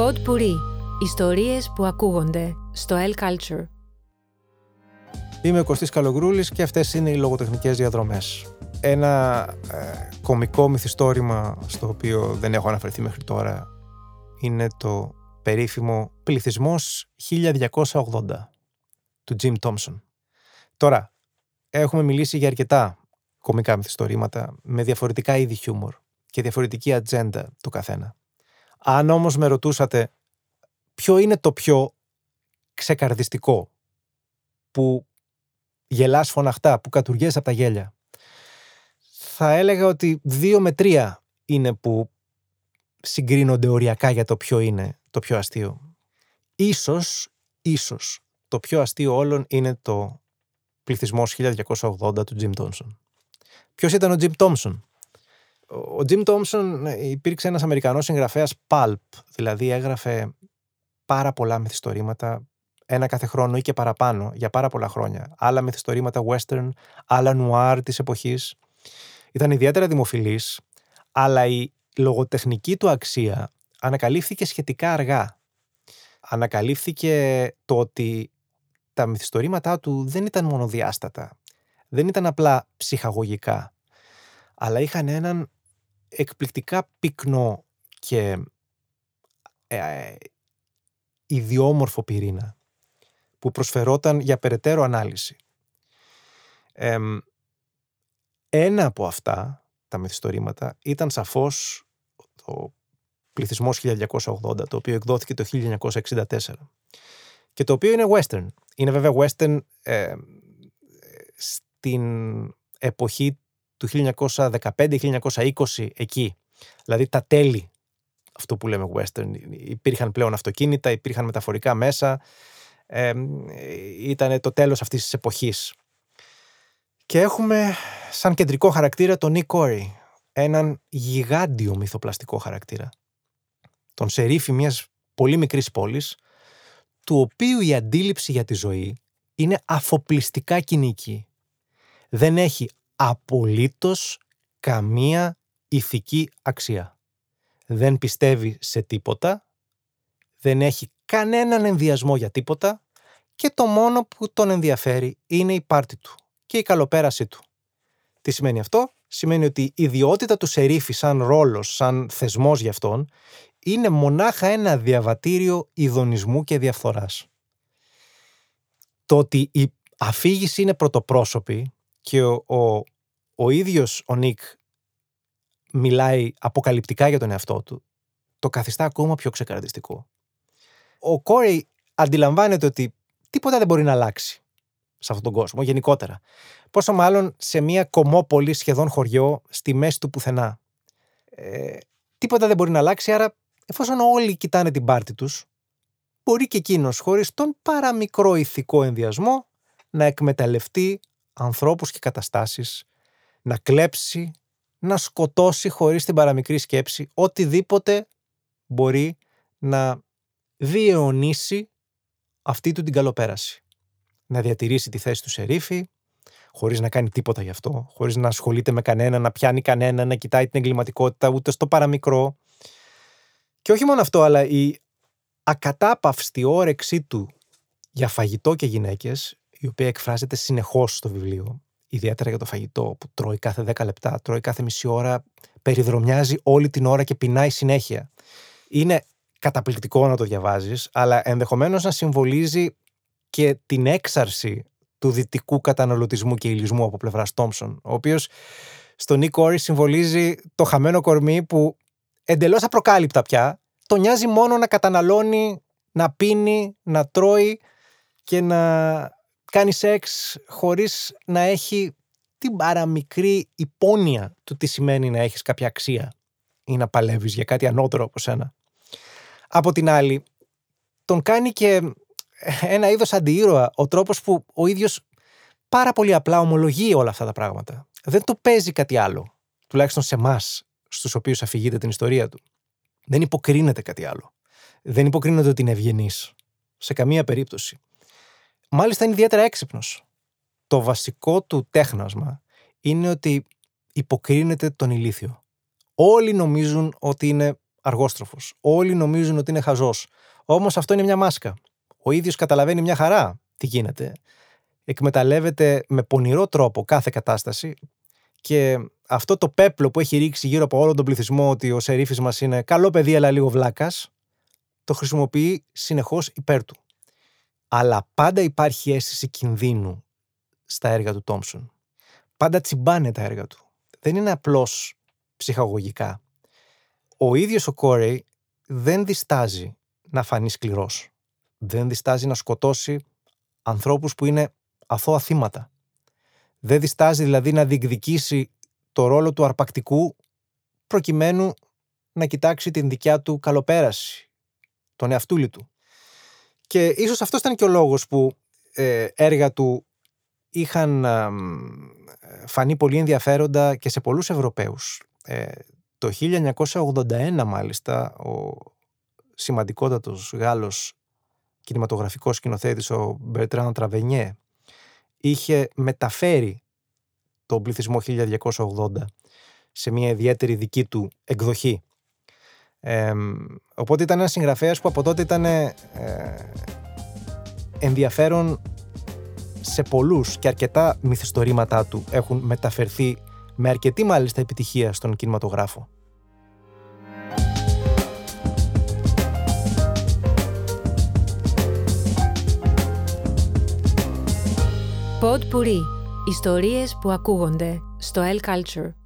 Pod Puri. Ιστορίες που ακούγονται στο El Culture. Είμαι ο Κωστής Καλογρούλης και αυτές είναι οι λογοτεχνικές διαδρομές. Ένα ε, κομικό μυθιστόρημα στο οποίο δεν έχω αναφερθεί μέχρι τώρα είναι το περίφημο «Πληθυσμός 1280» του Jim Thompson. Τώρα, έχουμε μιλήσει για αρκετά κομικά μυθιστορήματα με διαφορετικά είδη χιούμορ και διαφορετική ατζέντα το καθένα. Αν όμως με ρωτούσατε ποιο είναι το πιο ξεκαρδιστικό που γελάς φωναχτά, που κατουργές από τα γέλια, θα έλεγα ότι δύο με τρία είναι που συγκρίνονται οριακά για το ποιο είναι το πιο αστείο. Ίσως, ίσως, το πιο αστείο όλων είναι το πληθυσμός 1280 του Jim Thompson. Ποιος ήταν ο Jim Thompson? Ο Jim Thompson ε, υπήρξε ένας Αμερικανός συγγραφέας pulp, δηλαδή έγραφε πάρα πολλά μυθιστορήματα, ένα κάθε χρόνο ή και παραπάνω, για πάρα πολλά χρόνια. Άλλα μυθιστορήματα western, άλλα noir της εποχής. Ήταν ιδιαίτερα δημοφιλής, αλλά η λογοτεχνική του αξία ανακαλύφθηκε σχετικά αργά. Ανακαλύφθηκε το ότι τα μυθιστορήματά του δεν ήταν μονοδιάστατα. Δεν ήταν απλά ψυχαγωγικά. Αλλά είχαν έναν εκπληκτικά πυκνό και ε, ιδιόμορφο πυρήνα που προσφερόταν για περαιτέρω ανάλυση. ένα από αυτά, τα μυθιστορήματα, ήταν σαφώς το πληθυσμός 1280, το οποίο εκδόθηκε το 1964 και το οποίο είναι western. Είναι βέβαια western ε, στην εποχή του 1915-1920 εκεί. Δηλαδή τα τέλη αυτό που λέμε western. Υπήρχαν πλέον αυτοκίνητα, υπήρχαν μεταφορικά μέσα. Ε, ήταν το τέλος αυτής της εποχής. Και έχουμε σαν κεντρικό χαρακτήρα τον Nick Corey, έναν γιγάντιο μυθοπλαστικό χαρακτήρα. Τον σερίφη μιας πολύ μικρής πόλης, του οποίου η αντίληψη για τη ζωή είναι αφοπλιστικά κοινική. Δεν έχει απολύτως καμία ηθική αξία. Δεν πιστεύει σε τίποτα, δεν έχει κανέναν ενδιασμό για τίποτα και το μόνο που τον ενδιαφέρει είναι η πάρτη του και η καλοπέρασή του. Τι σημαίνει αυτό; Σημαίνει ότι η ιδιότητα του σερίφη σαν ρόλος, σαν θεσμός για αυτόν, είναι μονάχα ένα διαβατήριο ειδονισμού και διαφθοράς. Το ότι η αφήγηση είναι πρωτοπρόσωπη και ο, ο, ο ίδιος ο Νίκ μιλάει αποκαλυπτικά για τον εαυτό του, το καθιστά ακόμα πιο ξεκαρδιστικό. Ο Κόρεϊ αντιλαμβάνεται ότι τίποτα δεν μπορεί να αλλάξει σε αυτόν τον κόσμο γενικότερα. Πόσο μάλλον σε μια κομμόπολη σχεδόν χωριό στη μέση του πουθενά. Ε, τίποτα δεν μπορεί να αλλάξει, άρα εφόσον όλοι κοιτάνε την πάρτη τους, μπορεί και εκείνος χωρίς τον παραμικρό ηθικό ενδιασμό να εκμεταλλευτεί ανθρώπους και καταστάσεις, να κλέψει, να σκοτώσει χωρίς την παραμικρή σκέψη οτιδήποτε μπορεί να διαιωνίσει αυτή του την καλοπέραση. Να διατηρήσει τη θέση του σερίφη, χωρίς να κάνει τίποτα γι' αυτό, χωρίς να ασχολείται με κανένα, να πιάνει κανένα, να κοιτάει την εγκληματικότητα ούτε στο παραμικρό. Και όχι μόνο αυτό, αλλά η ακατάπαυστη όρεξή του για φαγητό και γυναίκες η οποία εκφράζεται συνεχώς στο βιβλίο. Ιδιαίτερα για το φαγητό που τρώει κάθε 10 λεπτά, τρώει κάθε μισή ώρα, περιδρομιάζει όλη την ώρα και πεινάει συνέχεια. Είναι καταπληκτικό να το διαβάζεις, αλλά ενδεχομένως να συμβολίζει και την έξαρση του δυτικού καταναλωτισμού και ηλισμού από πλευράς Τόμψον, ο οποίος στον Νίκ Όρι συμβολίζει το χαμένο κορμί που εντελώς απροκάλυπτα πια το νοιάζει μόνο να καταναλώνει, να πίνει, να τρώει και να κάνεις σεξ χωρίς να έχει την παραμικρή υπόνοια του τι σημαίνει να έχεις κάποια αξία ή να παλεύεις για κάτι ανώτερο από σένα. Από την άλλη, τον κάνει και ένα είδος αντιήρωα ο τρόπος που ο ίδιος πάρα πολύ απλά ομολογεί όλα αυτά τα πράγματα. Δεν το παίζει κάτι άλλο, τουλάχιστον σε εμάς, στους οποίους αφηγείται την ιστορία του. Δεν υποκρίνεται κάτι άλλο. Δεν υποκρίνεται ότι είναι ευγενής. Σε καμία περίπτωση. Μάλιστα είναι ιδιαίτερα έξυπνος. Το βασικό του τέχνασμα είναι ότι υποκρίνεται τον ηλίθιο. Όλοι νομίζουν ότι είναι αργόστροφος. Όλοι νομίζουν ότι είναι χαζός. Όμως αυτό είναι μια μάσκα. Ο ίδιος καταλαβαίνει μια χαρά τι γίνεται. Εκμεταλλεύεται με πονηρό τρόπο κάθε κατάσταση και αυτό το πέπλο που έχει ρίξει γύρω από όλο τον πληθυσμό ότι ο σερίφης μας είναι καλό παιδί, αλλά λίγο βλάκας, το χρησιμοποιεί συνεχώς υπέρ του. Αλλά πάντα υπάρχει αίσθηση κινδύνου στα έργα του Τόμψον. Πάντα τσιμπάνε τα έργα του. Δεν είναι απλώς ψυχαγωγικά. Ο ίδιος ο Κόρεϊ δεν διστάζει να φανεί σκληρός. Δεν διστάζει να σκοτώσει ανθρώπους που είναι αθώα θύματα. Δεν διστάζει δηλαδή να διεκδικήσει το ρόλο του αρπακτικού προκειμένου να κοιτάξει την δικιά του καλοπέραση, τον εαυτούλη του. Και ίσως αυτός ήταν και ο λόγος που ε, έργα του είχαν φανεί πολύ ενδιαφέροντα και σε πολλούς Ευρωπαίους. Ε, το 1981 μάλιστα ο σημαντικότατος Γάλλος κινηματογραφικός σκηνοθέτης ο Μπερτράν Τραβενιέ είχε μεταφέρει τον πληθυσμό 1280 σε μια ιδιαίτερη δική του εκδοχή. Οπότε ήταν ένας συγγραφέας που από τότε ήταν ε, ενδιαφέρον σε πολλούς και αρκετά μυθιστορήματά του έχουν μεταφερθεί με αρκετή μάλιστα επιτυχία στον κινηματογράφο. Pod Puri. Ιστορίες που ακούγονται στο El Culture.